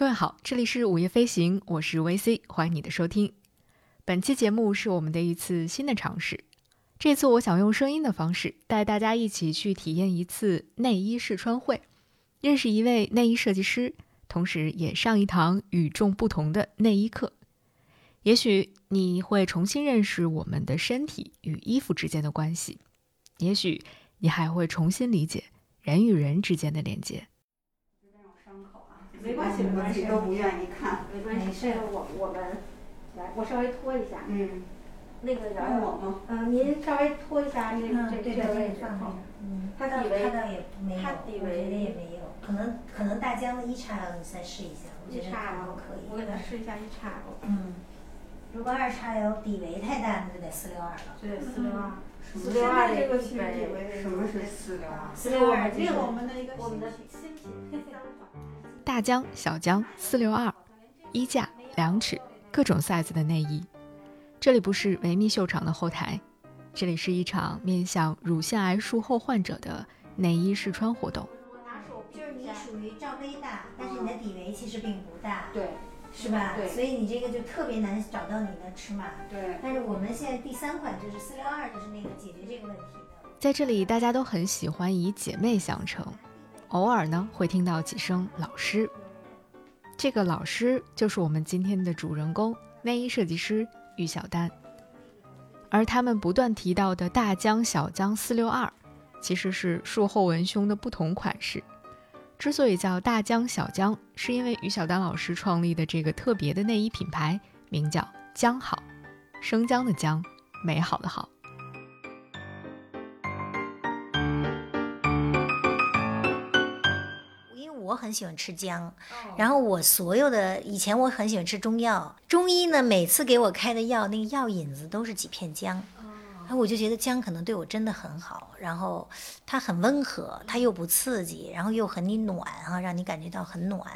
各位好，这里是午夜飞行，我是 VC，欢迎你的收听。本期节目是我们的一次新的尝试，这次我想用声音的方式带大家一起去体验一次内衣试穿会，认识一位内衣设计师，同时也上一堂与众不同的内衣课。也许你会重新认识我们的身体与衣服之间的关系，也许你还会重新理解人与人之间的连接。没关系，没关系，都不愿意看。没关系，没事我我们来，我稍微拖一下。嗯，那个让我吗？嗯，您稍微拖一下这个这这个位置。嗯，他底围他倒也没有，我觉得也没有。可能可能大疆的一叉你再试一下，我觉得都可以。我给他试一下一叉。嗯，如果二叉 L 底围太大，那就得四六二了。对，四六二。四六二这个底围。什么是四六二？四六二这是我们的一个我们的新品。大疆、小疆、四六二，衣架、量尺，各种 size 的内衣。这里不是维密秀场的后台，这里是一场面向乳腺癌术后患者的内衣试穿活动。就是你属于罩杯大，但是你的底围其实并不大，对，是吧？对所以你这个就特别难找到你的尺码。对。但是我们现在第三款就是四六二，就是那个解决这个问题的。在这里，大家都很喜欢以姐妹相称。偶尔呢，会听到几声老师。这个老师就是我们今天的主人公——内衣设计师于小丹。而他们不断提到的大疆、小疆、四六二，其实是术后文胸的不同款式。之所以叫大疆、小疆，是因为于小丹老师创立的这个特别的内衣品牌名叫“疆好”，生姜的姜，美好的好。很喜欢吃姜，然后我所有的以前我很喜欢吃中药，中医呢每次给我开的药，那个药引子都是几片姜，然后我就觉得姜可能对我真的很好，然后它很温和，它又不刺激，然后又很你暖啊，让你感觉到很暖，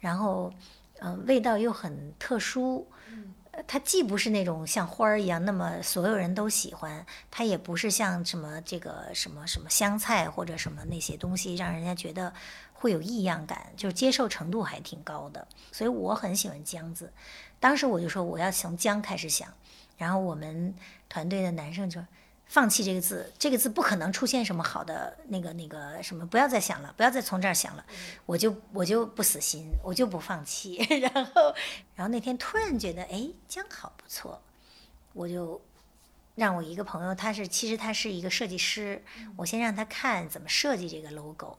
然后呃味道又很特殊，它既不是那种像花儿一样那么所有人都喜欢，它也不是像什么这个什么什么香菜或者什么那些东西让人家觉得。会有异样感，就是接受程度还挺高的，所以我很喜欢姜字。当时我就说我要从姜开始想，然后我们团队的男生就放弃这个字，这个字不可能出现什么好的那个那个什么，不要再想了，不要再从这儿想了。我就我就不死心，我就不放弃。然后然后那天突然觉得，哎，姜好不错，我就让我一个朋友，他是其实他是一个设计师，我先让他看怎么设计这个 logo。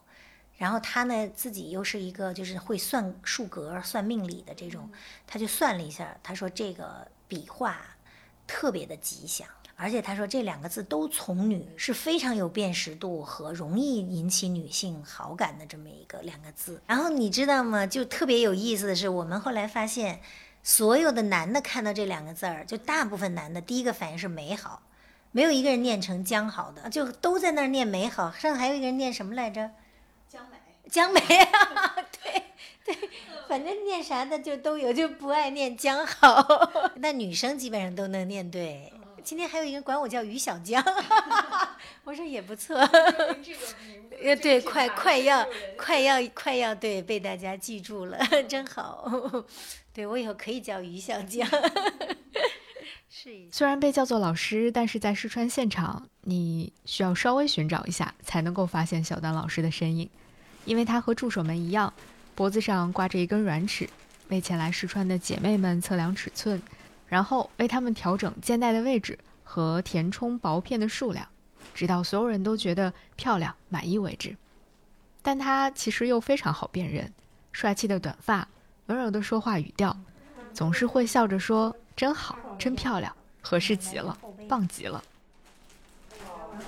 然后他呢，自己又是一个就是会算数格、算命理的这种，他就算了一下，他说这个笔画特别的吉祥，而且他说这两个字都从女，是非常有辨识度和容易引起女性好感的这么一个两个字。然后你知道吗？就特别有意思的是，我们后来发现，所有的男的看到这两个字儿，就大部分男的第一个反应是美好，没有一个人念成江好的，就都在那儿念美好。剩下还有一个人念什么来着？姜梅啊，对对，反正念啥的就都有，就不爱念江好。那女生基本上都能念对。今天还有一个人管我叫于小江，我说也不错。呃，对，快快要快要快要对被大家记住了，真好。对我以后可以叫于小江。虽然被叫做老师，但是在试穿现场，你需要稍微寻找一下，才能够发现小丹老师的身影。因为他和助手们一样，脖子上挂着一根软尺，为前来试穿的姐妹们测量尺寸，然后为他们调整肩带的位置和填充薄片的数量，直到所有人都觉得漂亮满意为止。但他其实又非常好辨认，帅气的短发，温柔的说话语调，总是会笑着说：“真好，真漂亮，合适极了，棒极了。”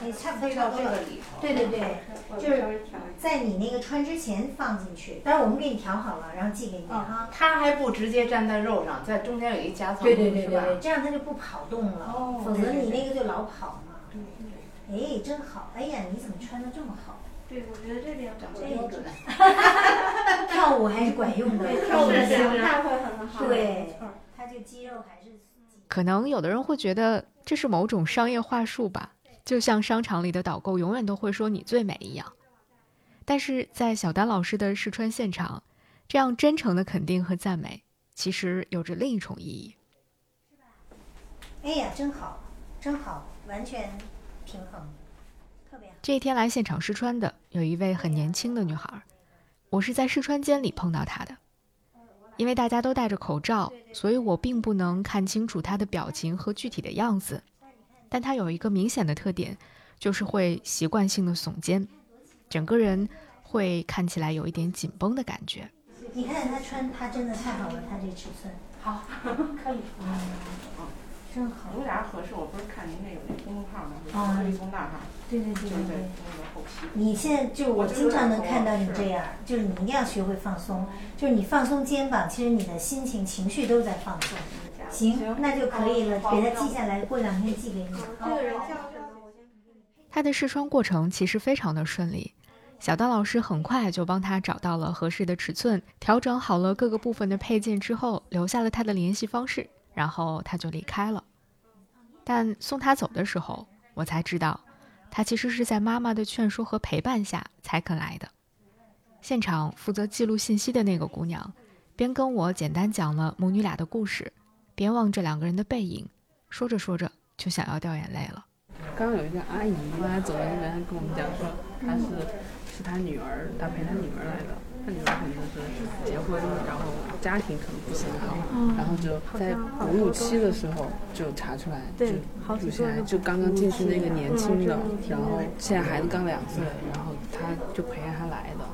哎，差不多到这个里头。对对对，就是在你那个穿之前放进去，但是我们给你调好了，然后寄给你哈。它还不直接粘在肉上，在中间有一夹层，对对对这样它就不跑动了，否则你那个就老跑嘛。对对。哎，真好！哎呀，你怎么穿的这么好？对，我觉得这点这个 跳舞还是管用的，跳舞形态会很好。对，它这肌肉还是。可能有的人会觉得这是某种商业话术吧。就像商场里的导购永远都会说你最美一样，但是在小丹老师的试穿现场，这样真诚的肯定和赞美，其实有着另一重意义。哎呀，真好，真好，完全平衡，特别好。这一天来现场试穿的有一位很年轻的女孩，我是在试穿间里碰到她的。因为大家都戴着口罩，所以我并不能看清楚她的表情和具体的样子。但他有一个明显的特点，就是会习惯性的耸肩，整个人会看起来有一点紧绷的感觉。你看他穿，他真的太好了，他这尺寸好，可以。真好。有点合适，我不是看您那有那公众号吗？啊微公大号，对对对对对。那个后期。你现在就我经常能看到你这样，就是你一定要学会放松，就是你放松肩膀，其实你的心情、情绪都在放松。行，那就可以了，给他记下来，过两天寄给你。这个人叫他的试穿过程其实非常的顺利，小丹老师很快就帮他找到了合适的尺寸，调整好了各个部分的配件之后，留下了他的联系方式，然后她就离开了。但送她走的时候，我才知道，她其实是在妈妈的劝说和陪伴下才肯来的。现场负责记录信息的那个姑娘，边跟我简单讲了母女俩的故事，边望着两个人的背影，说着说着就想要掉眼泪了。刚刚有一个阿姨，刚才走在那边，跟我们讲说，她是是她女儿，她陪她女儿来的。她女儿可能是结婚，然后家庭可能不是很好，然后就在哺乳期的时候就查出来，就乳腺癌，就刚刚进去那个年轻的，然后现在孩子刚两岁，然后她就陪着她来的，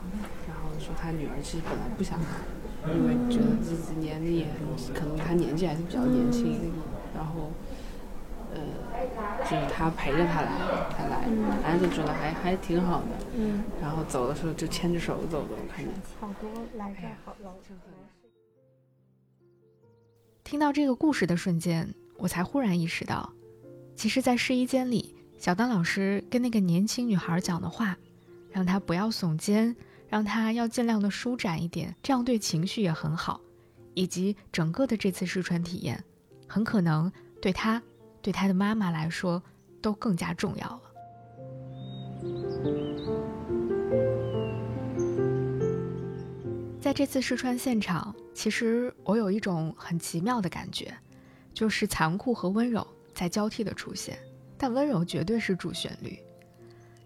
然后说她女儿其实本来不想来，因为觉得自己年龄也可能她年纪还是比较年轻，然后。呃，就是他陪着他来，他来，反正就觉得还还挺好的。嗯。然后走的时候就牵着手走的，我看见。好多来这儿好老听到这个故事的瞬间，我才忽然意识到，其实，在试衣间里，小丹老师跟那个年轻女孩讲的话，让她不要耸肩，让她要尽量的舒展一点，这样对情绪也很好，以及整个的这次试穿体验，很可能对她、对他的妈妈来说都更加重要了。在这次试穿现场，其实我有一种很奇妙的感觉，就是残酷和温柔在交替的出现，但温柔绝对是主旋律。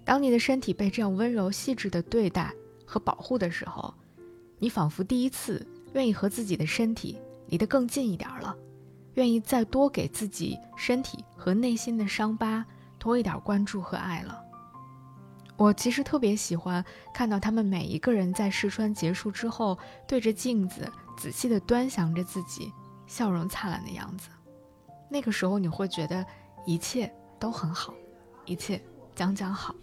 当你的身体被这样温柔细致的对待和保护的时候，你仿佛第一次愿意和自己的身体离得更近一点了，愿意再多给自己身体和内心的伤疤多一点关注和爱了。我其实特别喜欢看到他们每一个人在试穿结束之后，对着镜子仔细地端详着自己，笑容灿烂的样子。那个时候你会觉得一切都很好，一切将将好。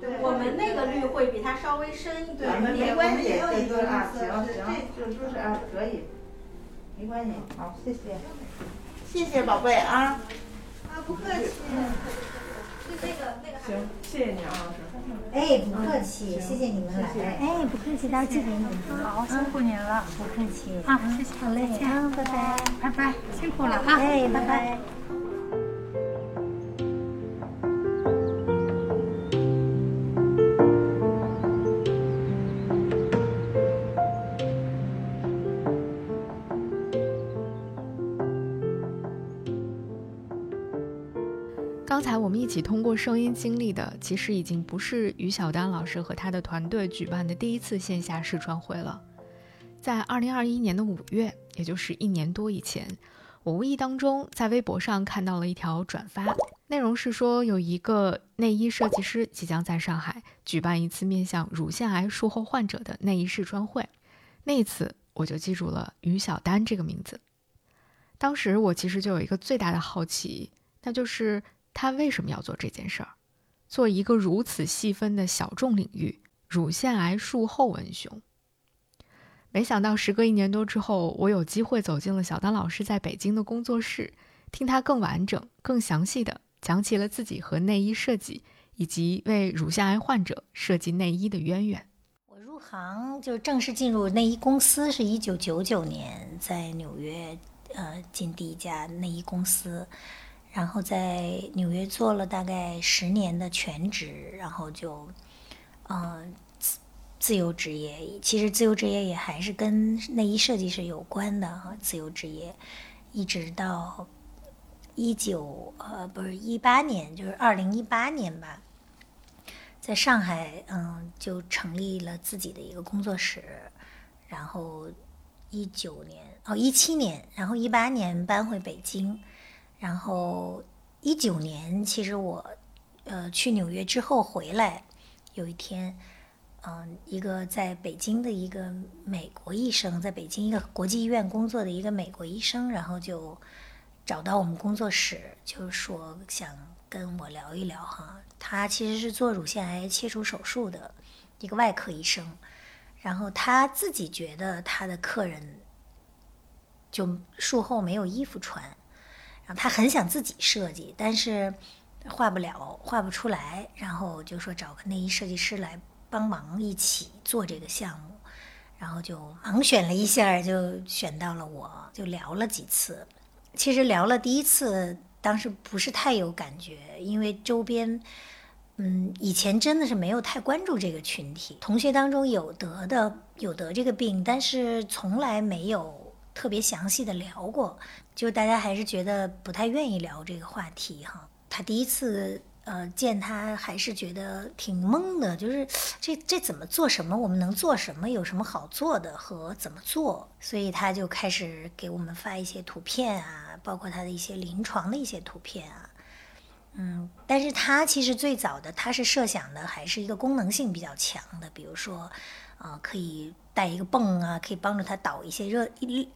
对我们那个绿会比它稍微深一对点点，没关系，也有一个啊，这行这行，就就是啊，可以，没关系，好，谢谢。谢谢宝贝啊。啊，不客气。那个那个行，谢谢你啊，老师。哎，不客气，谢谢你们来。哎，不客气，待会儿寄给你。好，辛苦您了。不客气。啊，谢谢。好嘞，啊，拜拜。拜拜，辛苦了啊。哎，拜拜。刚才我们一起通过声音经历的，其实已经不是于小丹老师和他的团队举办的第一次线下试穿会了。在二零二一年的五月，也就是一年多以前，我无意当中在微博上看到了一条转发，内容是说有一个内衣设计师即将在上海举办一次面向乳腺癌术后患者的内衣试穿会。那一次，我就记住了于小丹这个名字。当时我其实就有一个最大的好奇，那就是。他为什么要做这件事儿？做一个如此细分的小众领域——乳腺癌术后文胸。没想到，时隔一年多之后，我有机会走进了小丹老师在北京的工作室，听他更完整、更详细的讲起了自己和内衣设计以及为乳腺癌患者设计内衣的渊源。我入行就正式进入内衣公司是一九九九年，在纽约呃进第一家内衣公司。然后在纽约做了大概十年的全职，然后就，嗯、自由职业，其实自由职业也还是跟内衣设计是有关的哈。自由职业一直到一九呃不是一八年，就是二零一八年吧，在上海嗯就成立了自己的一个工作室，然后一九年哦一七年，然后一八年搬回北京，然后一九年其实我呃去纽约之后回来，有一天。嗯，一个在北京的一个美国医生，在北京一个国际医院工作的一个美国医生，然后就找到我们工作室，就是说想跟我聊一聊哈。他其实是做乳腺癌切除手术的一个外科医生，然后他自己觉得他的客人就术后没有衣服穿，然后他很想自己设计，但是画不了，画不出来，然后就说找个内衣设计师来。帮忙一起做这个项目，然后就盲选了一下，就选到了我，就聊了几次。其实聊了第一次，当时不是太有感觉，因为周边，嗯，以前真的是没有太关注这个群体。同学当中有得的，有得这个病，但是从来没有特别详细的聊过，就大家还是觉得不太愿意聊这个话题哈。他第一次。呃，见他还是觉得挺懵的，就是这这怎么做什么？我们能做什么？有什么好做的和怎么做？所以他就开始给我们发一些图片啊，包括他的一些临床的一些图片啊。嗯，但是他其实最早的他是设想的还是一个功能性比较强的，比如说，啊，可以带一个泵啊，可以帮助他导一些热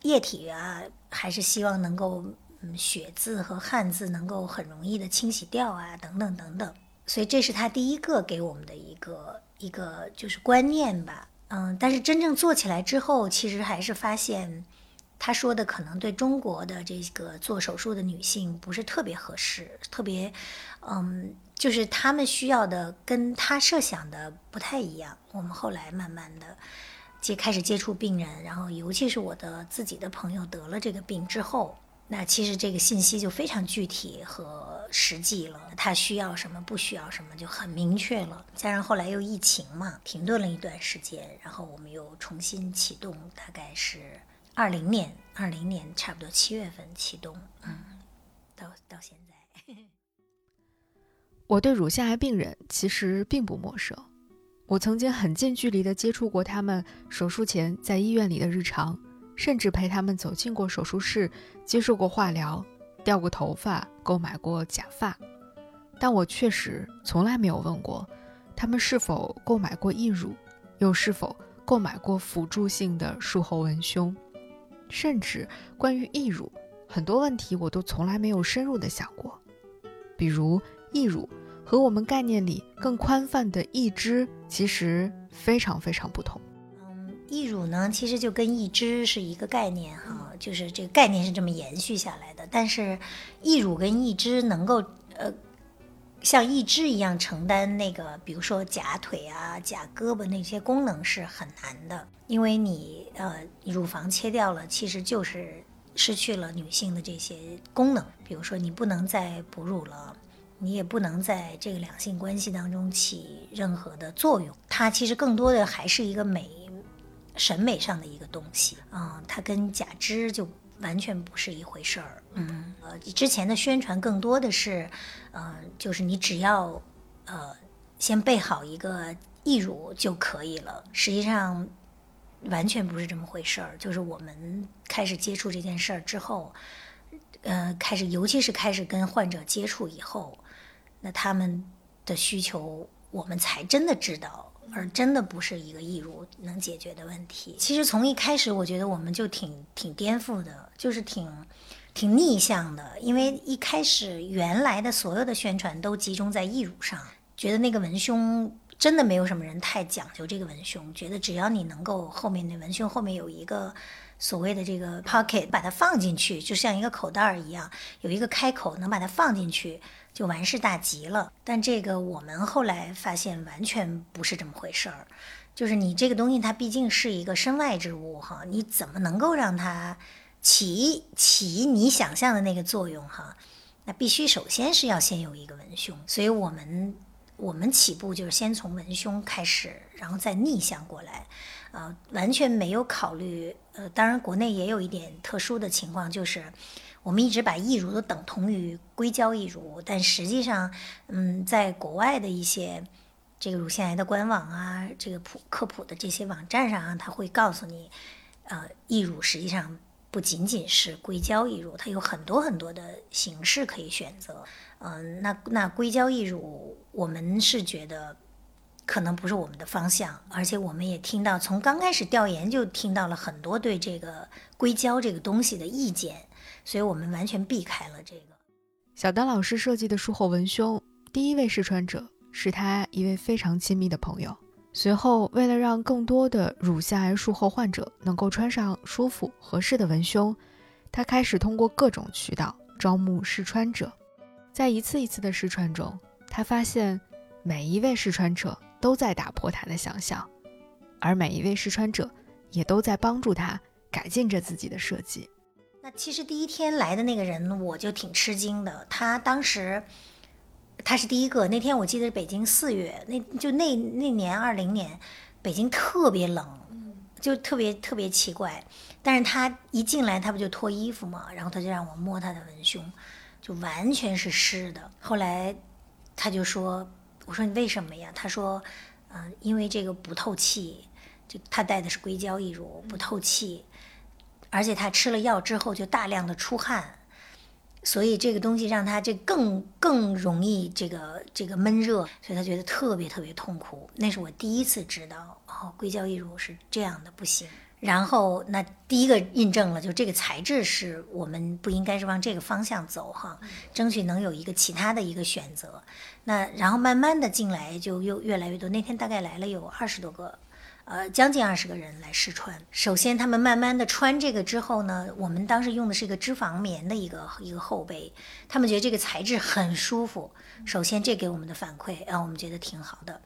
液体啊，还是希望能够。嗯，血渍和汗渍能够很容易的清洗掉啊，等等等等，所以这是他第一个给我们的一个一个就是观念吧。嗯，但是真正做起来之后，其实还是发现他说的可能对中国的这个做手术的女性不是特别合适，特别嗯，就是他们需要的跟他设想的不太一样。我们后来慢慢的接开始接触病人，然后尤其是我的自己的朋友得了这个病之后。那其实这个信息就非常具体和实际了，他需要什么，不需要什么就很明确了。加上后来又疫情嘛，停顿了一段时间，然后我们又重新启动，大概是二零年，二零年差不多七月份启动，嗯，到到现在。我对乳腺癌病人其实并不陌生，我曾经很近距离的接触过他们手术前在医院里的日常。甚至陪他们走进过手术室，接受过化疗，掉过头发，购买过假发，但我确实从来没有问过他们是否购买过义乳，又是否购买过辅助性的术后文胸，甚至关于义乳，很多问题我都从来没有深入的想过，比如义乳和我们概念里更宽泛的义肢其实非常非常不同。嗯义乳呢，其实就跟义肢是一个概念哈，就是这个概念是这么延续下来的。但是，义乳跟义肢能够呃，像义肢一样承担那个，比如说假腿啊、假胳膊那些功能是很难的，因为你呃，乳房切掉了，其实就是失去了女性的这些功能，比如说你不能再哺乳了，你也不能在这个两性关系当中起任何的作用。它其实更多的还是一个美。审美上的一个东西，嗯，它跟假肢就完全不是一回事儿，嗯，呃，之前的宣传更多的是，嗯，就是你只要，呃，先备好一个义乳就可以了，实际上完全不是这么回事儿。就是我们开始接触这件事儿之后，呃，开始尤其是开始跟患者接触以后，那他们的需求我们才真的知道。而真的不是一个义乳能解决的问题。其实从一开始，我觉得我们就挺挺颠覆的，就是挺挺逆向的。因为一开始原来的所有的宣传都集中在义乳上，觉得那个文胸真的没有什么人太讲究这个文胸，觉得只要你能够后面那文胸后面有一个所谓的这个 pocket，把它放进去，就像一个口袋儿一样，有一个开口能把它放进去。就完事大吉了，但这个我们后来发现完全不是这么回事儿，就是你这个东西它毕竟是一个身外之物哈，你怎么能够让它起起你想象的那个作用哈？那必须首先是要先有一个文胸，所以我们我们起步就是先从文胸开始然后再逆向过来，呃，完全没有考虑。呃，当然国内也有一点特殊的情况，就是我们一直把义乳都等同于硅胶义乳，但实际上，嗯，在国外的一些这个乳腺癌的官网啊，这个普科普的这些网站上啊，它会告诉你，呃，义乳实际上不仅仅是硅胶义乳，它有很多很多的形式可以选择。嗯，那那硅胶义乳，我们是觉得可能不是我们的方向，而且我们也听到从刚开始调研就听到了很多对这个硅胶这个东西的意见，所以我们完全避开了这个。小丹老师设计的术后文胸，第一位试穿者是他一位非常亲密的朋友。随后，为了让更多的乳腺癌术后患者能够穿上舒服合适的文胸，他开始通过各种渠道招募试穿者。在一次一次的试穿中，他发现每一位试穿者都在打破他的想象，而每一位试穿者也都在帮助他改进着自己的设计。那其实第一天来的那个人，我就挺吃惊的。他当时他是第一个，那天我记得是北京四月，那就那那年二零年，北京特别冷，就特别特别奇怪。但是他一进来，他不就脱衣服嘛，然后他就让我摸他的文胸。就完全是湿的。后来他就说：“我说你为什么呀？”他说：“嗯，因为这个不透气，就他带的是硅胶义乳，不透气，而且他吃了药之后就大量的出汗，所以这个东西让他这更更容易这个这个闷热，所以他觉得特别特别痛苦。那是我第一次知道哦，硅胶义乳是这样的，不行。”然后，那第一个印证了，就这个材质是我们不应该是往这个方向走哈，争取能有一个其他的一个选择。那然后慢慢的进来就又越来越多，那天大概来了有二十多个，呃，将近二十个人来试穿。首先他们慢慢的穿这个之后呢，我们当时用的是一个脂肪棉的一个一个后背，他们觉得这个材质很舒服。首先这给我们的反馈啊，我们觉得挺好的。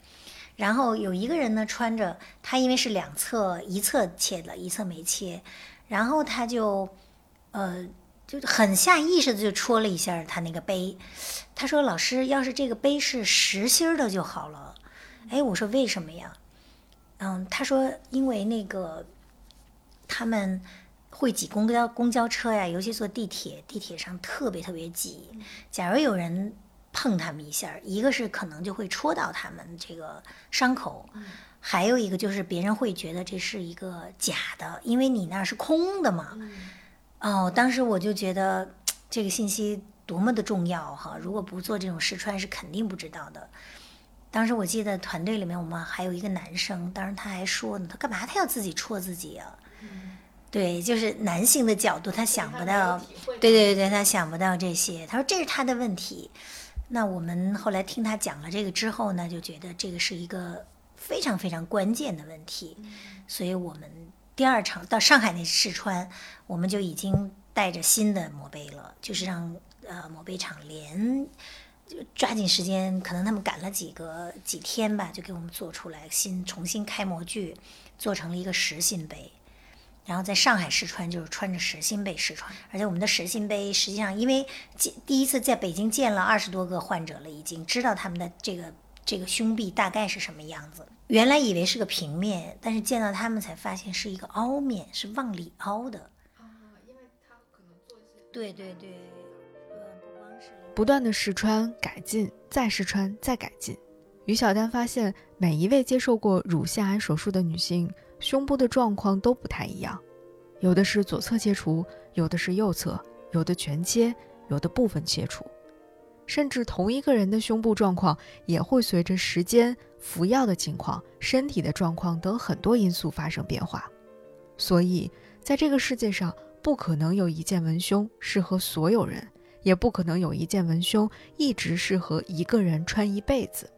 然后有一个人呢，穿着他因为是两侧一侧切的，一侧没切，然后他就，呃，就很下意识的就戳了一下他那个杯，他说：“老师，要是这个杯是实心的就好了。”哎，我说为什么呀？嗯，他说因为那个他们会挤公交公交车呀，尤其坐地铁，地铁上特别特别挤，假如有人。碰他们一下，一个是可能就会戳到他们这个伤口，还有一个就是别人会觉得这是一个假的，因为你那是空的嘛。哦，当时我就觉得这个信息多么的重要哈！如果不做这种试穿，是肯定不知道的。当时我记得团队里面我们还有一个男生，当时他还说呢，他干嘛他要自己戳自己啊？对，就是男性的角度，他想不到，对对对，他想不到这些。他说这是他的问题。那我们后来听他讲了这个之后呢，就觉得这个是一个非常非常关键的问题，所以我们第二场到上海那试穿，我们就已经带着新的模杯了，就是让呃模杯厂连就抓紧时间，可能他们赶了几个几天吧，就给我们做出来新重新开模具，做成了一个实心杯。然后在上海试穿就是穿着实心杯试穿，而且我们的实心杯实际上因为见第一次在北京见了二十多个患者了，已经知道他们的这个这个胸壁大概是什么样子。原来以为是个平面，但是见到他们才发现是一个凹面，是往里凹的。啊，因为他可能做一些。对对对，呃，不光是不断的试穿改进，再试穿再改进。于小丹发现，每一位接受过乳腺癌手术的女性。胸部的状况都不太一样，有的是左侧切除，有的是右侧，有的全切，有的部分切除，甚至同一个人的胸部状况也会随着时间、服药的情况、身体的状况等很多因素发生变化。所以，在这个世界上，不可能有一件文胸适合所有人，也不可能有一件文胸一直适合一个人穿一辈子。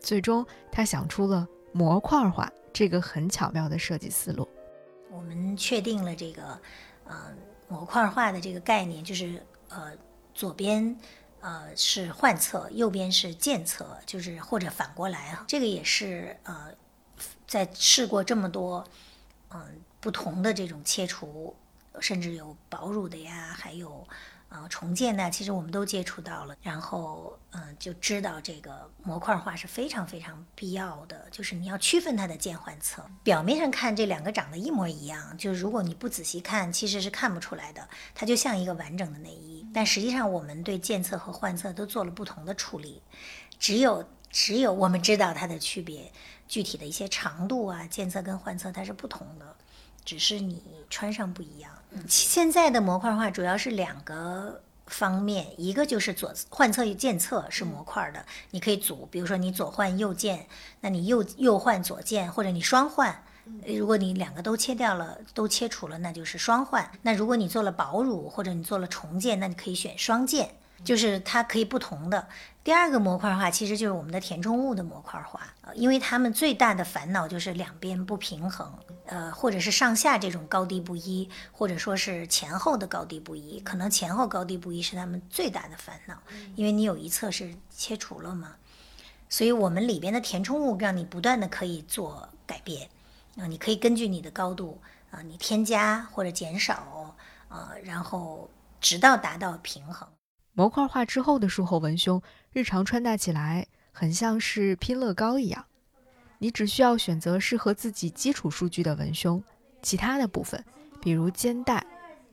最终，他想出了模块化。这个很巧妙的设计思路，我们确定了这个，呃，模块化的这个概念，就是呃，左边呃是患侧，右边是健侧，就是或者反过来啊。这个也是呃，在试过这么多嗯不同的这种切除，甚至有保乳的呀，还有啊、重建呢，其实我们都接触到了，然后嗯、就知道这个模块化是非常非常必要的，就是你要区分它的键换侧。表面上看这两个长得一模一样，就是如果你不仔细看，其实是看不出来的，它就像一个完整的内衣。但实际上我们对键侧和换侧都做了不同的处理，只有只有我们知道它的区别，具体的一些长度啊，键侧跟换侧它是不同的。只是你穿上不一样。现在的模块化主要是两个方面，一个就是左换侧与键侧是模块的，你可以组，比如说你左换右键，那你右右换左键，或者你双换。如果你两个都切掉了，都切除了，那就是双换。那如果你做了保乳或者你做了重建，那你可以选双键，就是它可以不同的。第二个模块化其实就是我们的填充物的模块化，呃因为他们最大的烦恼就是两边不平衡，呃，或者是上下这种高低不一，或者说是前后的高低不一，可能前后高低不一是他们最大的烦恼，因为你有一侧是切除了嘛，所以我们里边的填充物让你不断的可以做改变，啊、你可以根据你的高度啊、你添加或者减少啊、然后直到达到平衡。模块化之后的术后文胸，日常穿戴起来很像是拼乐高一样。你只需要选择适合自己基础数据的文胸，其他的部分，比如肩带、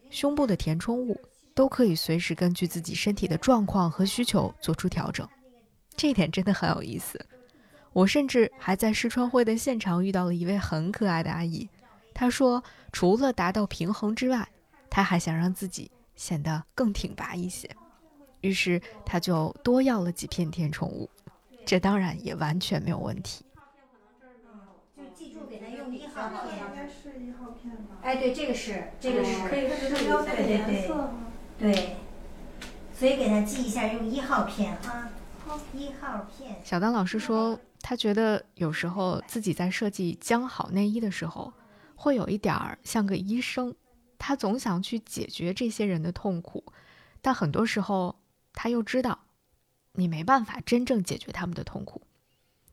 胸部的填充物，都可以随时根据自己身体的状况和需求做出调整。这一点真的很有意思。我甚至还在试穿会的现场遇到了一位很可爱的阿姨，她说，除了达到平衡之外，她还想让自己显得更挺拔一些。于是她就多要了几片填充物，这当然也完全没有问题。应。该是一号片吧？哎，对，这个是，这个是，可以试一下。对对对对，所以给他记一下，用一号片啊，一号片。小丹老师说，他觉得有时候自己在设计将好内衣的时候，会有一点儿像个医生，他总想去解决这些人的痛苦，但很多时候他又知道，你没办法真正解决他们的痛苦，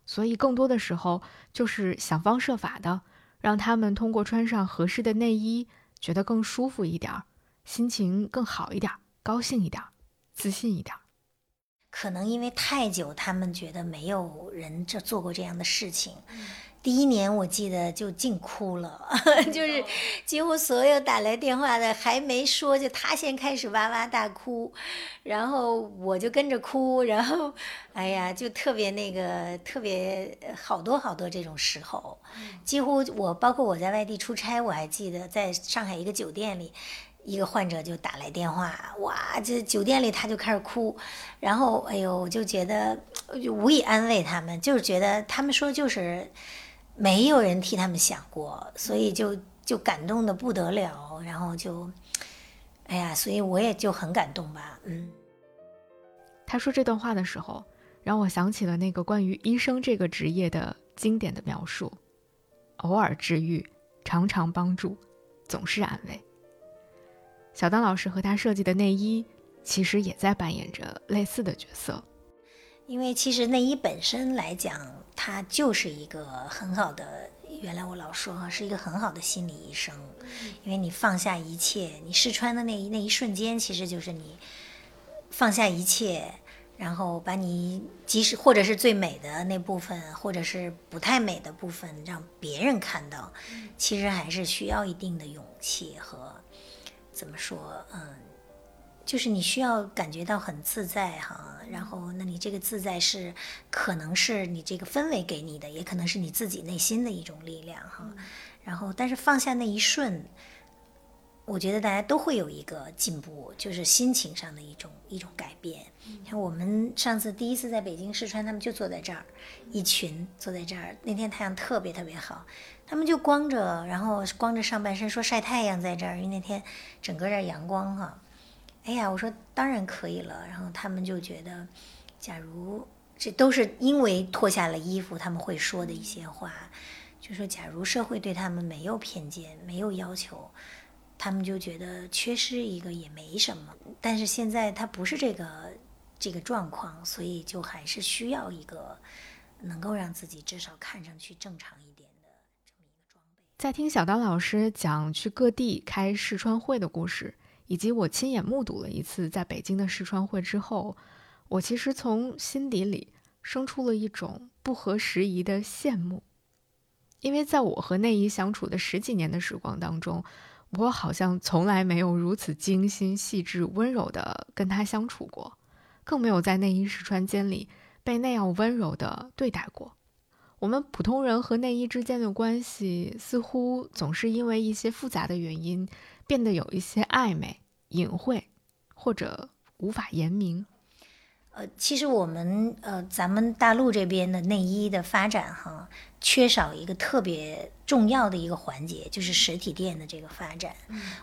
所以更多的时候就是想方设法的让他们通过穿上合适的内衣，觉得更舒服一点儿，心情更好一点儿，高兴一点儿，自信一点儿。可能因为太久，他们觉得没有人这做过这样的事情。第一年我记得就净哭了，就是几乎所有打来电话的还没说，就他先开始哇哇大哭，然后我就跟着哭，然后哎呀，就特别那个特别呃好多好多这种时候，几乎我包括我在外地出差，我还记得在上海一个酒店里。一个患者就打来电话，哇，这酒店里他就开始哭，然后哎呦，我就觉得就无以安慰他们，就是觉得他们说就是没有人替他们想过，所以就就感动的不得了，然后就，哎呀，所以我也就很感动吧，嗯。他说这段话的时候，让我想起了那个关于医生这个职业的经典的描述：偶尔治愈，常常帮助，总是安慰。小当老师和他设计的内衣，其实也在扮演着类似的角色。因为其实内衣本身来讲，它就是一个很好的，原来我老说哈，是一个很好的心理医生。因为你放下一切，你试穿的那一那一瞬间，其实就是你放下一切，然后把你即使或者是最美的那部分，或者是不太美的部分，让别人看到，其实还是需要一定的勇气和怎么说，嗯。就是你需要感觉到很自在哈，然后那你这个自在是可能是你这个氛围给你的，也可能是你自己内心的一种力量哈。然后，但是放下那一瞬，我觉得大家都会有一个进步，就是心情上的一种一种改变。像我们上次第一次在北京试穿，他们就坐在这儿，一群坐在这儿，那天太阳特别特别好，他们就光着，然后光着上半身说晒太阳在这儿，因为那天整个这儿阳光哈。哎呀，我说当然可以了。然后他们就觉得，假如这都是因为脱下了衣服，他们会说的一些话，就说假如社会对他们没有偏见、没有要求，他们就觉得缺失一个也没什么。但是现在他不是这个这个状况，所以就还是需要一个能够让自己至少看上去正常一点的这么一个装备。在听小当老师讲去各地开试穿会的故事，以及我亲眼目睹了一次在北京的试穿会之后，我其实从心底里生出了一种不合时宜的羡慕，因为在我和内衣相处的十几年的时光当中，我好像从来没有如此精心细致、温柔的跟他相处过，更没有在内衣试穿间里被那样温柔的对待过。我们普通人和内衣之间的关系，似乎总是因为一些复杂的原因，变得有一些暧昧、隐晦，或者无法言明。呃，其实我们呃，咱们大陆这边的内衣的发展哈，缺少一个特别重要的一个环节，就是实体店的这个发展。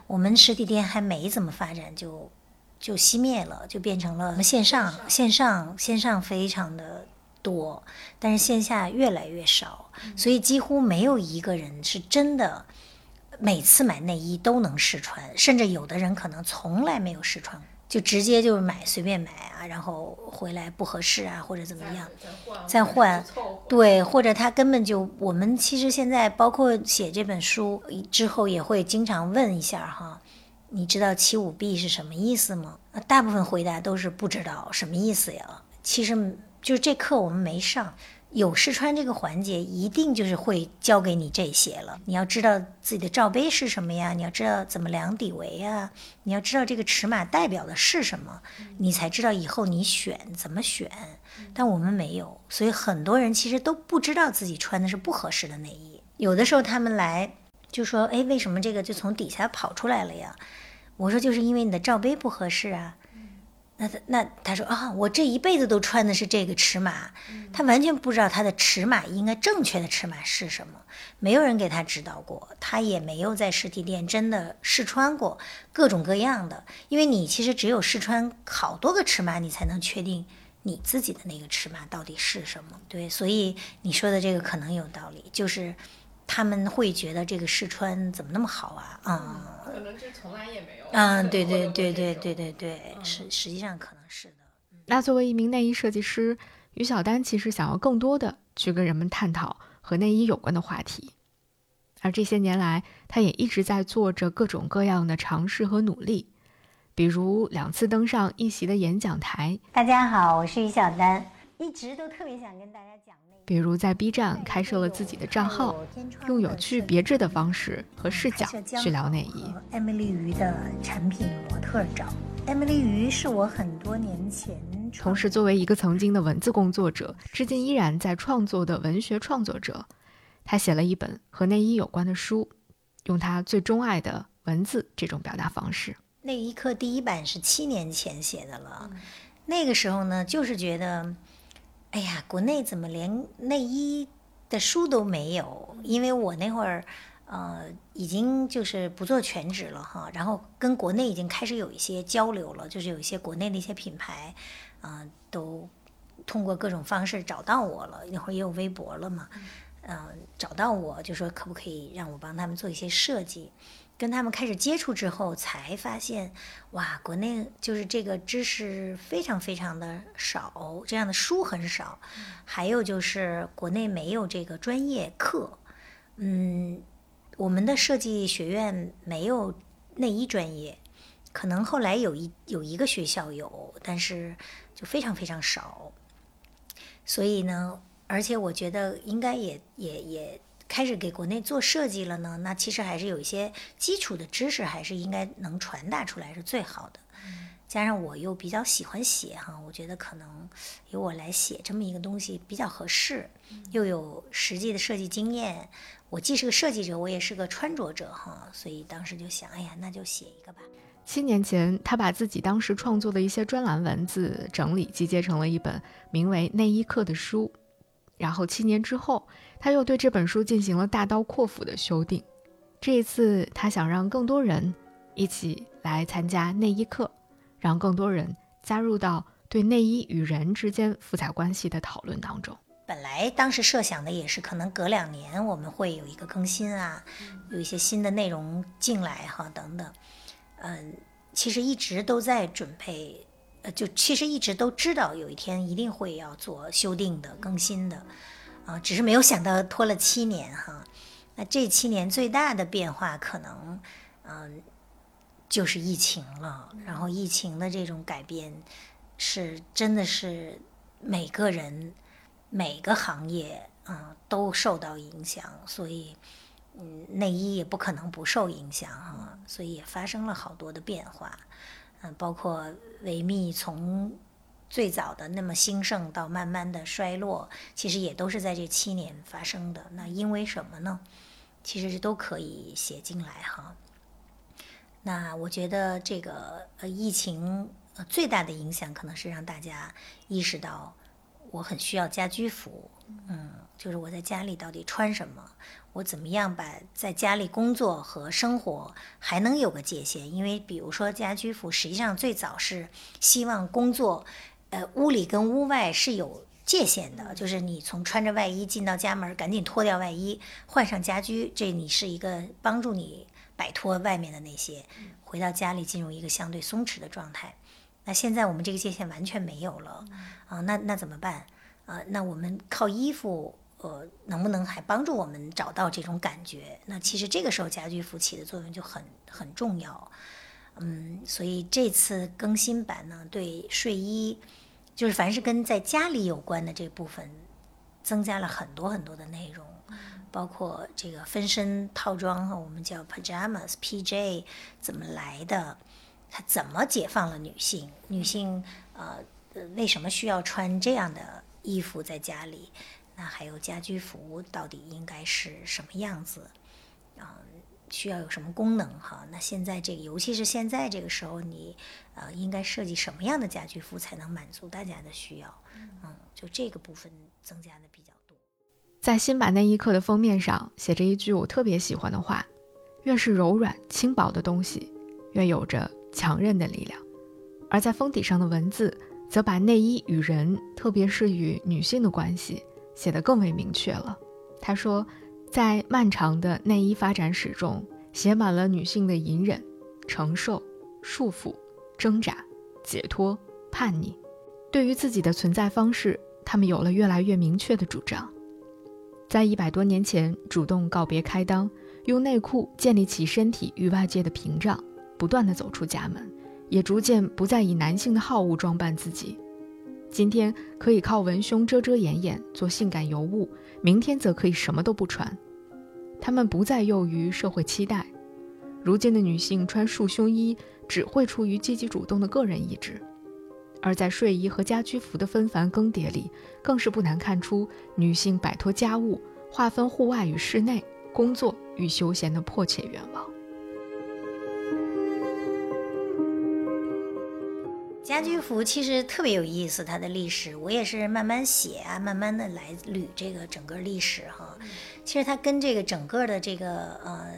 我们实体店还没怎么发展，就就熄灭了，就变成了线上，线上，线上非常的。多，但是线下越来越少，所以几乎没有一个人是真的每次买内衣都能试穿，甚至有的人可能从来没有试穿，就直接就是买随便买啊，然后回来不合适啊或者怎么样，再换，对，或者他根本就我们其实现在包括写这本书之后也会经常问一下哈，你知道七五 B 是什么意思吗？大部分回答都是不知道什么意思呀，其实。就是这课我们没上，有试穿这个环节，一定就是会教给你这些了。你要知道自己的罩杯是什么呀？你要知道怎么量底围呀？你要知道这个尺码代表的是什么，你才知道以后你选怎么选。但我们没有，所以很多人其实都不知道自己穿的是不合适的内衣。有的时候他们来就说：“哎，为什么这个就从底下跑出来了呀？”我说：“就是因为你的罩杯不合适啊。”那他那他说啊，我这一辈子都穿的是这个尺码，他完全不知道他的尺码应该正确的尺码是什么，没有人给他指导过，他也没有在实体店真的试穿过各种各样的，因为你其实只有试穿好多个尺码，你才能确定你自己的那个尺码到底是什么。对，所以你说的这个可能有道理，就是他们会觉得这个试穿怎么那么好啊？嗯，可能这从来也没有。嗯，对对对对对对对，实实际上可能是的。那作为一名内衣设计师，于小丹其实想要更多的去跟人们探讨和内衣有关的话题，而这些年来，他也一直在做着各种各样的尝试和努力，比如两次登上一席的演讲台。大家好，我是于小丹，一直都特别想跟大家讲。比如在 B 站开设了自己的账号，用有趣别致的方式和视角去聊内衣。艾米丽鱼的产品模特照。艾米丽鱼是我很多年前。同时，作为一个曾经的文字工作者，至今依然在创作的文学创作者，他写了一本和内衣有关的书，用他最钟爱的文字这种表达方式。内衣课第一版是七年前写的了，那个时候呢，就是觉得。哎呀，国内怎么连内衣的书都没有？因为我那会儿，呃，已经就是不做全职了哈，然后跟国内已经开始有一些交流了，就是有一些国内的一些品牌，啊，都通过各种方式找到我了。那会儿也有微博了嘛，嗯，找到我就说可不可以让我帮他们做一些设计。跟他们开始接触之后，才发现，哇，国内就是这个知识非常非常的少，这样的书很少，还有就是国内没有这个专业课，嗯，我们的设计学院没有内衣专业，可能后来有一有一个学校有，但是就非常非常少，所以呢，而且我觉得应该也也也。开始给国内做设计了呢，那其实还是有一些基础的知识，还是应该能传达出来是最好的。加上我又比较喜欢写哈，我觉得可能由我来写这么一个东西比较合适，又有实际的设计经验。我既是个设计者，我也是个穿着者哈，所以当时就想，哎呀，那就写一个吧。七年前，他把自己当时创作的一些专栏文字整理集结成了一本名为《内衣课》的书，然后七年之后。他又对这本书进行了大刀阔斧的修订。这一次，他想让更多人一起来参加内衣课，让更多人加入到对内衣与人之间复杂关系的讨论当中。本来当时设想的也是，可能隔两年我们会有一个更新啊，有一些新的内容进来哈，等等。嗯，其实一直都在准备，呃，就其实一直都知道有一天一定会要做修订的、更新的。啊，只是没有想到拖了七年哈。那这七年最大的变化，可能，嗯，就是疫情了。然后疫情的这种改变，是真的是每个人、每个行业，嗯，都受到影响。所以，嗯，内衣也不可能不受影响哈。所以也发生了好多的变化，嗯，包括维密从。最早的那么兴盛，到慢慢的衰落，其实也都是在这七年发生的。那因为什么呢？其实是都可以写进来哈。那我觉得这个呃疫情最大的影响，可能是让大家意识到我很需要家居服，嗯，就是我在家里到底穿什么，我怎么样把在家里工作和生活还能有个界限？因为比如说家居服，实际上最早是希望工作。呃，屋里跟屋外是有界限的，就是你从穿着外衣进到家门，赶紧脱掉外衣，换上家居，这你是一个帮助你摆脱外面的那些，回到家里进入一个相对松弛的状态。那现在我们这个界限完全没有了啊，那那怎么办啊？那我们靠衣服，呃，能不能还帮助我们找到这种感觉？那其实这个时候家居服起的作用就很很重要。嗯，所以这次更新版呢，对睡衣。就是凡是跟在家里有关的这部分，增加了很多很多的内容，包括这个分身套装哈，我们叫 pajamas PJ 怎么来的？它怎么解放了女性？女性呃为什么需要穿这样的衣服在家里？那还有家居服到底应该是什么样子？啊？需要有什么功能哈？那现在这个，尤其是现在这个时候，你呃应该设计什么样的家居服才能满足大家的需要？嗯，就这个部分增加的比较多。在新版内衣课的封面上写着一句我特别喜欢的话：越是柔软轻薄的东西，越有着强韧的力量。而在封底上的文字，则把内衣与人，特别是与女性的关系，写得更为明确了。他说。在漫长的内衣发展史中，写满了女性的隐忍、承受、束缚、挣扎、解脱、叛逆。对于自己的存在方式，她们有了越来越明确的主张。在一百多年前，主动告别开裆，用内裤建立起身体与外界的屏障，不断的走出家门，也逐渐不再以男性的好恶装扮自己。今天可以靠文胸遮遮掩掩做性感尤物，明天则可以什么都不穿。她们不再囿于社会期待。如今的女性穿束胸衣，只会出于积极主动的个人意志；而在睡衣和家居服的纷繁更迭里，更是不难看出女性摆脱家务、划分户外与室内、工作与休闲的迫切愿望。家居服其实特别有意思，它的历史我也是慢慢写啊，慢慢的来捋这个整个历史哈。其实它跟这个整个的这个呃，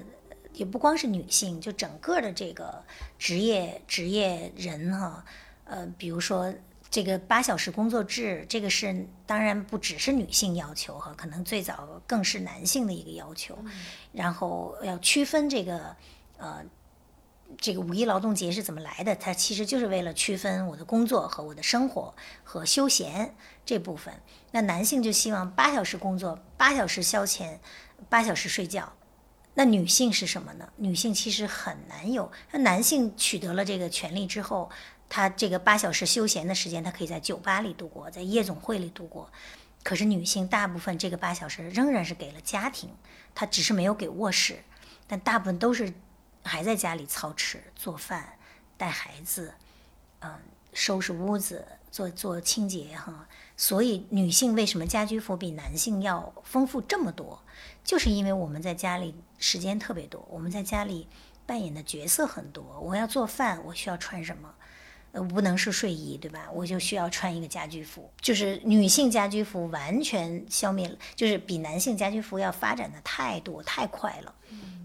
也不光是女性，就整个的这个职业职业人哈，呃，比如说这个八小时工作制，这个是当然不只是女性要求哈，可能最早更是男性的一个要求，然后要区分这个呃。这个五一劳动节是怎么来的？它其实就是为了区分我的工作和我的生活和休闲这部分。那男性就希望八小时工作，八小时消遣，八小时睡觉。那女性是什么呢？女性其实很难有。那男性取得了这个权利之后，他这个八小时休闲的时间，他可以在酒吧里度过，在夜总会里度过。可是女性大部分这个八小时仍然是给了家庭，她只是没有给卧室，但大部分都是。还在家里操持、做饭、带孩子，嗯，收拾屋子、做做清洁哈。所以女性为什么家居服比男性要丰富这么多？就是因为我们在家里时间特别多，我们在家里扮演的角色很多。我要做饭，我需要穿什么？呃，不能是睡衣，对吧？我就需要穿一个家居服。就是女性家居服完全消灭了，就是比男性家居服要发展的太多太快了，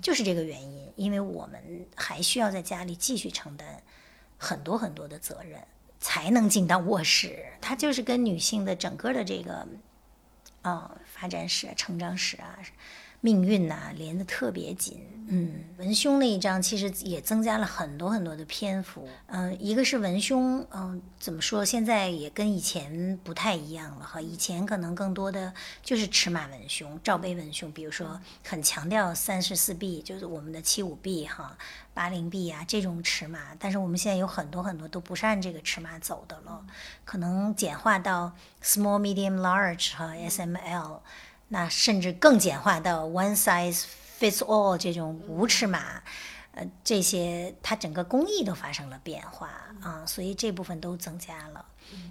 就是这个原因。因为我们还需要在家里继续承担很多很多的责任，才能进到卧室。它就是跟女性的整个的这个啊发展史、成长史啊，命运呐、连得特别紧。嗯，文胸那一章其实也增加了很多很多的篇幅。嗯、一个是文胸，嗯、怎么说？现在也跟以前不太一样了哈。以前可能更多的就是尺码文胸、罩杯文胸，比如说很强调三十四 B，就是我们的七五 B 哈、八零 B 啊这种尺码。但是我们现在有很多很多都不是按这个尺码走的了，可能简化到 small、medium、large 哈 SML。那甚至更简化到 one size fits all 这种无尺码，呃，这些它整个工艺都发生了变化啊，所以这部分都增加了。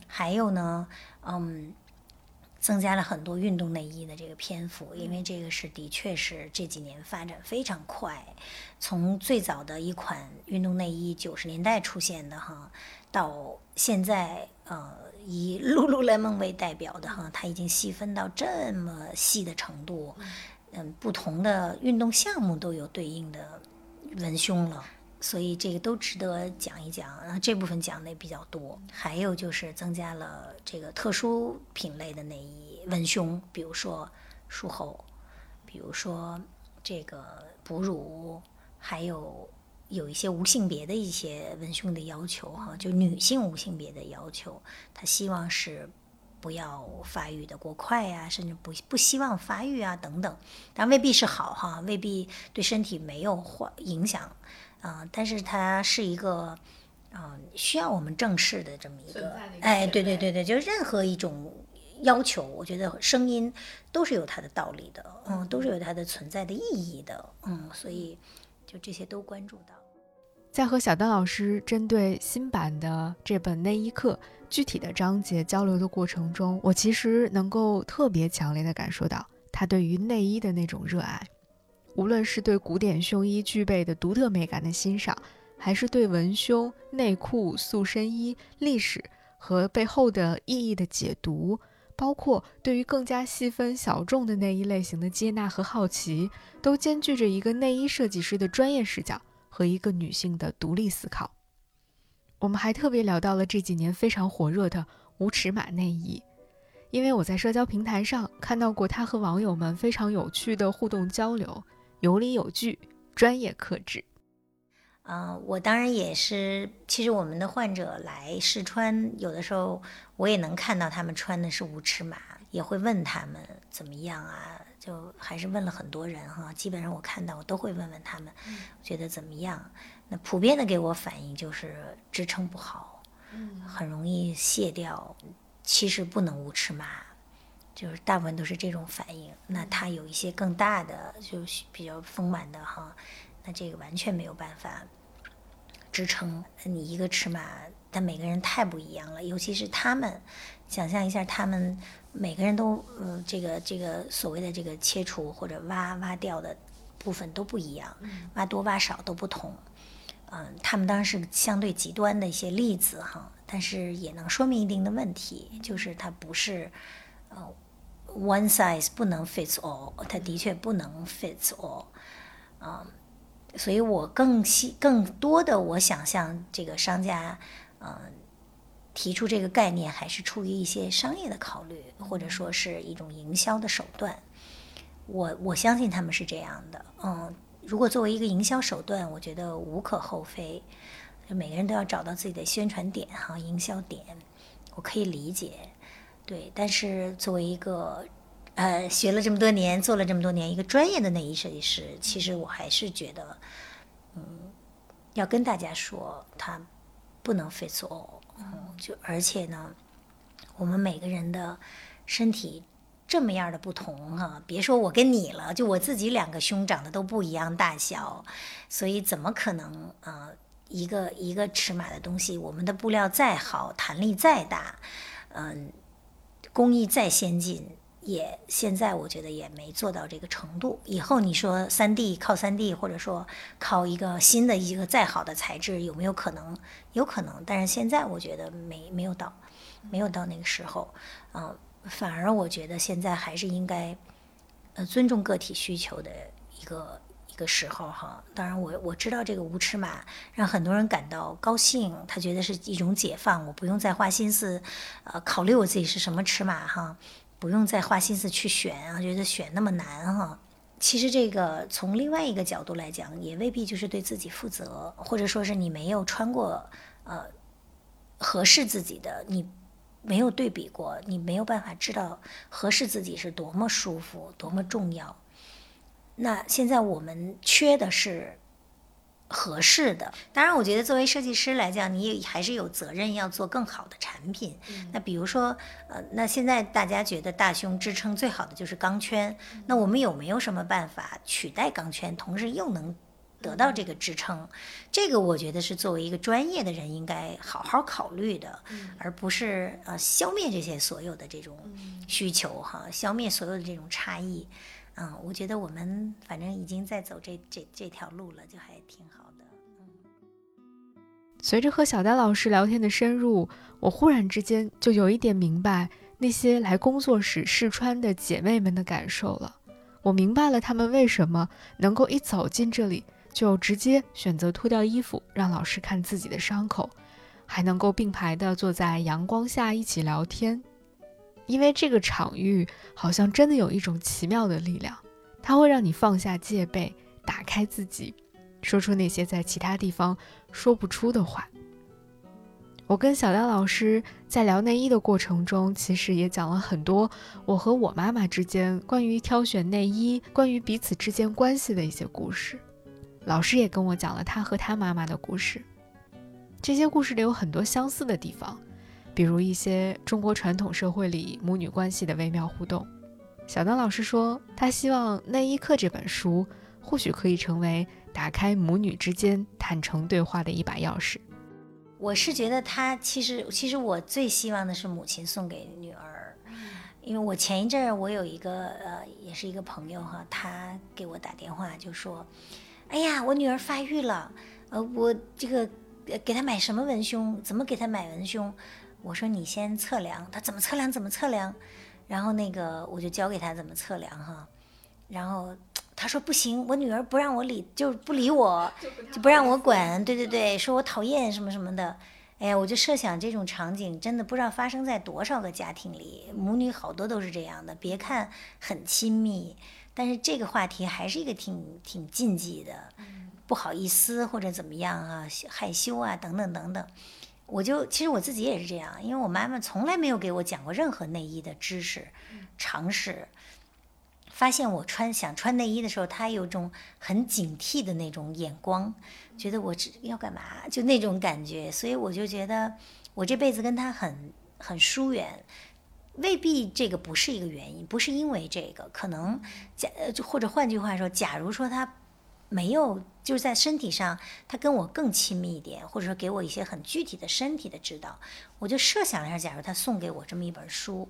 还有呢，嗯，增加了很多运动内衣的这个篇幅，因为这个是的确是这几年发展非常快，从最早的一款运动内衣九十年代出现的哈，到现在呃以 Lululemon 为代表的哈，它已经细分到这么细的程度，嗯，不同的运动项目都有对应的文胸了。所以这个都值得讲一讲，然后这部分讲的也比较多。还有就是增加了这个特殊品类的内衣文胸，比如说术后，比如说这个哺乳，还有有一些无性别的一些文胸的要求哈，就女性无性别的要求，她希望是不要发育的过快呀、甚至不不希望发育啊等等，但未必是好哈，未必对身体没有坏影响。啊、但是它是一个，嗯、需要我们正视的这么一个哎，对对对对，就任何一种要求，我觉得声音都是有它的道理的，嗯，都是有它的存在的意义的，嗯，所以就这些都关注到。在和小丹老师针对新版的这本内衣课具体的章节交流的过程中，我其实能够特别强烈的感受到他对于内衣的那种热爱，无论是对古典胸衣具备的独特美感的欣赏，还是对文胸、内裤、塑身衣历史和背后的意义的解读，包括对于更加细分小众的内衣类型的接纳和好奇，都兼具着一个内衣设计师的专业视角。和一个女性的独立思考。我们还特别聊到了这几年非常火热的无尺码内衣，因为我在社交平台上看到过他和网友们非常有趣的互动交流，有理有据，专业克制。啊、我当然也是，其实我们的患者来试穿，有的时候我也能看到他们穿的是无尺码，也会问他们怎么样啊，就还是问了很多人哈，基本上我看到我都会问问他们，觉得怎么样？那普遍的给我反应就是支撑不好，很容易卸掉，其实不能无尺码。就是大部分都是这种反应，那它有一些更大的，就是比较丰满的哈，那这个完全没有办法支撑你一个尺码，但每个人太不一样了，尤其是他们，想象一下，他们每个人都，嗯，这个这个所谓的这个切除或者挖挖掉的部分都不一样，挖多挖少都不同，嗯、他们当然是相对极端的一些例子哈，但是也能说明一定的问题，就是它不是，呃，one size 不能 fits all，它的确不能 fits all，啊、所以我更希更多的我想向这个商家，嗯、提出这个概念还是出于一些商业的考虑，或者说是一种营销的手段。我我相信他们是这样的，嗯，如果作为一个营销手段，我觉得无可厚非。就每个人都要找到自己的宣传点哈，营销点，我可以理解，对。但是作为一个呃学了这么多年，做了这么多年一个专业的内衣设计师，其实我还是觉得，嗯，要跟大家说，它不能 fits all，嗯，就而且呢，我们每个人的身体这么样的不同哈、别说我跟你了，就我自己两个胸长得都不一样大小，所以怎么可能啊、呃一个一个尺码的东西，我们的布料再好，弹力再大，嗯、工艺再先进，也现在我觉得也没做到这个程度。以后你说三 D 靠三 D，或者说靠一个新的一个再好的材质，有没有可能？有可能，但是现在我觉得没没有到，没有到那个时候。嗯、反而我觉得现在还是应该，呃，尊重个体需求的一个一个时候哈。当然我，我知道这个无尺码让很多人感到高兴，他觉得是一种解放，我不用再花心思，呃，考虑我自己是什么尺码哈，不用再花心思去选啊，觉得选那么难哈。其实这个从另外一个角度来讲，也未必就是对自己负责，或者说是你没有穿过呃合适自己的，你没有对比过，你没有办法知道合适自己是多么舒服、多么重要。那现在我们缺的是。合适的，当然，我觉得作为设计师来讲，你也还是有责任要做更好的产品。那比如说，呃，那现在大家觉得大胸支撑最好的就是钢圈，那我们有没有什么办法取代钢圈，同时又能得到这个支撑？这个我觉得是作为一个专业的人应该好好考虑的，而不是呃消灭这些所有的这种需求哈，消灭所有的这种差异。嗯，我觉得我们反正已经在走这这这条路了，就还挺随着和小丹老师聊天的深入，我忽然之间就有一点明白那些来工作室试穿的姐妹们的感受了。我明白了她们为什么能够一走进这里就直接选择脱掉衣服让老师看自己的伤口，还能够并排的坐在阳光下一起聊天。因为这个场域好像真的有一种奇妙的力量，它会让你放下戒备，打开自己，说出那些在其他地方说不出的话。我跟小丹老师在聊内衣的过程中，其实也讲了很多我和我妈妈之间关于挑选内衣、关于彼此之间关系的一些故事。老师也跟我讲了他和他妈妈的故事，这些故事里有很多相似的地方。比如一些中国传统社会里母女关系的微妙互动，小丹老师说，他希望《内衣课》这本书或许可以成为打开母女之间坦诚对话的一把钥匙。我是觉得他其实，其实我最希望的是母亲送给女儿，因为我前一阵儿我有一个呃，也是一个朋友哈，他给我打电话就说，哎呀，我女儿发育了，呃，我这个给她买什么文胸，怎么给她买文胸？我说你先测量，她怎么测量怎么测量，然后那个我就教给她怎么测量哈，然后他说不行，我女儿不让我理，就不理我，就不让我管，对对对，说我讨厌什么什么的，哎呀，我就设想这种场景真的不知道发生在多少个家庭里，母女好多都是这样的，别看很亲密，但是这个话题还是一个挺挺禁忌的，不好意思或者怎么样啊，害羞啊等等等等。我就其实我自己也是这样，因为我妈妈从来没有给我讲过任何内衣的知识、常识。发现我穿想穿内衣的时候，他有种很警惕的那种眼光，觉得我这要干嘛，就那种感觉。所以我就觉得我这辈子跟他很很疏远，未必这个不是一个原因，不是因为这个，可能假或者换句话说，假如说他。没有，就是在身体上，他跟我更亲密一点，或者说给我一些很具体的身体的指导。我就设想一下，假如他送给我这么一本书，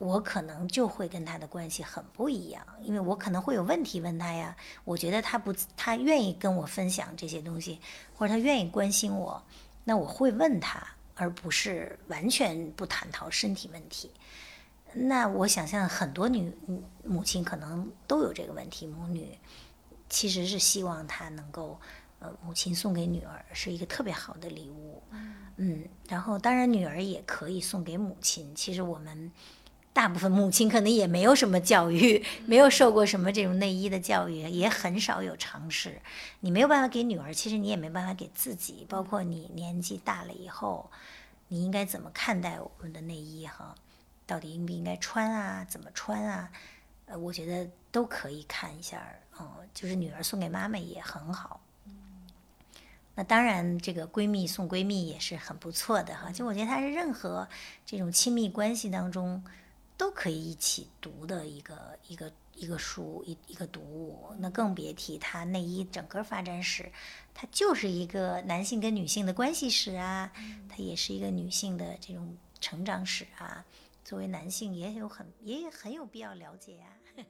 我可能就会跟他的关系很不一样，因为我可能会有问题问他呀。我觉得他不，他愿意跟我分享这些东西，或者他愿意关心我，那我会问他，而不是完全不探讨身体问题。那我想象很多女母亲可能都有这个问题，母女。其实是希望他能够，呃，母亲送给女儿是一个特别好的礼物，嗯，然后当然女儿也可以送给母亲。其实我们大部分母亲可能也没有什么教育，没有受过什么这种内衣的教育，也很少有尝试。你没有办法给女儿，其实你也没办法给自己。包括你年纪大了以后，你应该怎么看待我们的内衣哈？到底应不应该穿啊？怎么穿啊？呃，我觉得都可以看一下。哦，就是女儿送给妈妈也很好。那当然，这个闺蜜送闺蜜也是很不错的哈。就我觉得它是任何这种亲密关系当中都可以一起读的一个一个一个书一一个读物。那更别提它内衣整个发展史，它就是一个男性跟女性的关系史啊，它也是一个女性的这种成长史啊。作为男性也有很也很有必要了解呀。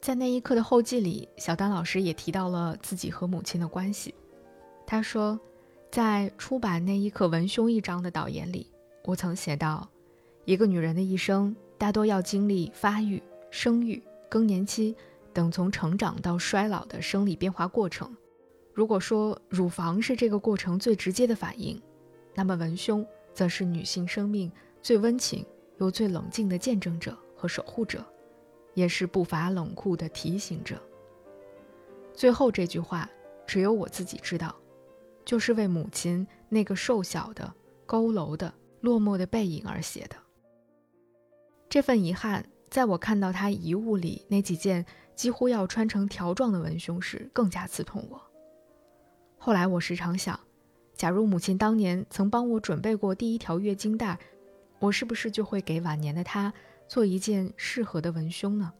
在那一刻的后记里，小丹老师也提到了自己和母亲的关系。他说，在出版那一刻文胸一章的导言里，我曾写道：一个女人的一生大多要经历发育、生育、更年期等从成长到衰老的生理变化过程。如果说乳房是这个过程最直接的反应，那么文胸则是女性生命最温情又最冷静的见证者和守护者。也是不乏冷酷的提醒者。最后这句话，只有我自己知道，就是为母亲那个瘦小的、佝偻的、落寞的背影而写的。这份遗憾，在我看到他遗物里那几件几乎要穿成条状的文胸时，更加刺痛我。后来我时常想，假如母亲当年曾帮我准备过第一条月经带，我是不是就会给晚年的她做一件适合的文胸呢？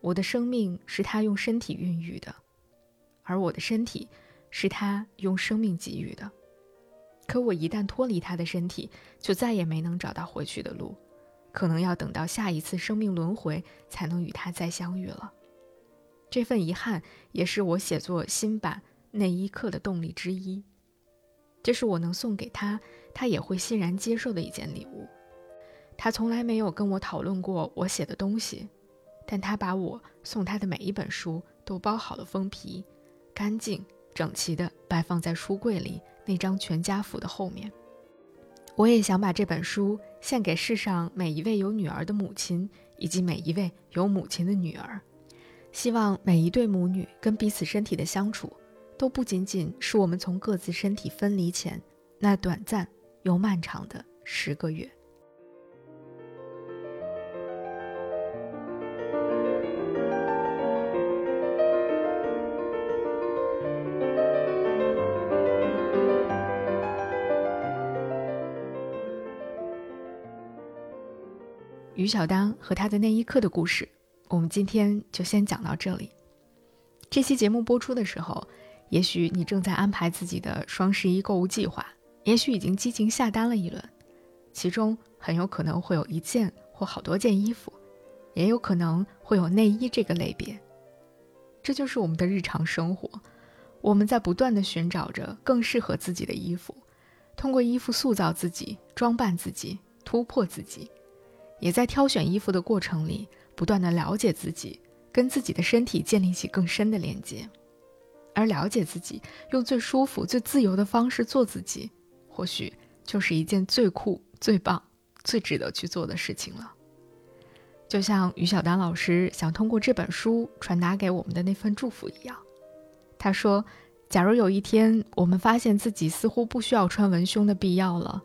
我的生命是她用身体孕育的，而我的身体是她用生命给予的。可我一旦脱离她的身体，就再也没能找到回去的路，可能要等到下一次生命轮回才能与他再相遇了。这份遗憾也是我写作新版。那一刻的动力之一，这是我能送给他，他也会欣然接受的一件礼物。他从来没有跟我讨论过我写的东西，但他把我送他的每一本书都包好了封皮，干净整齐地摆放在书柜里那张全家福的后面。我也想把这本书献给世上每一位有女儿的母亲，以及每一位有母亲的女儿，希望每一对母女跟彼此身体的相处。都不仅仅是我们从各自身体分离前那短暂又漫长的十个月。于小丹和他的那一刻的故事，我们今天就先讲到这里。这期节目播出的时候。也许你正在安排自己的双十一购物计划，也许已经激情下单了一轮，其中很有可能会有一件或好多件衣服，也有可能会有内衣这个类别。这就是我们的日常生活，我们在不断的寻找着更适合自己的衣服，通过衣服塑造自己、装扮自己、突破自己，也在挑选衣服的过程里不断的了解自己，跟自己的身体建立起更深的连接。而了解自己，用最舒服、最自由的方式做自己，或许就是一件最酷、最棒、最值得去做的事情了。就像于小丹老师想通过这本书传达给我们的那份祝福一样，他说：“假如有一天我们发现自己似乎不需要穿文胸的必要了，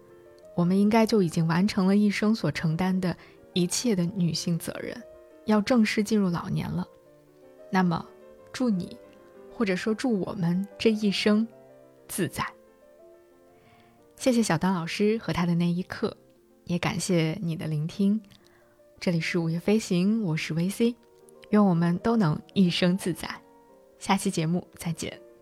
我们应该就已经完成了一生所承担的一切的女性责任，要正式进入老年了。那么，祝你。”或者说，祝我们这一生自在。谢谢小丹老师和他的那一刻，也感谢你的聆听。这里是午夜飞行，我是 VC，愿我们都能一生自在。下期节目再见。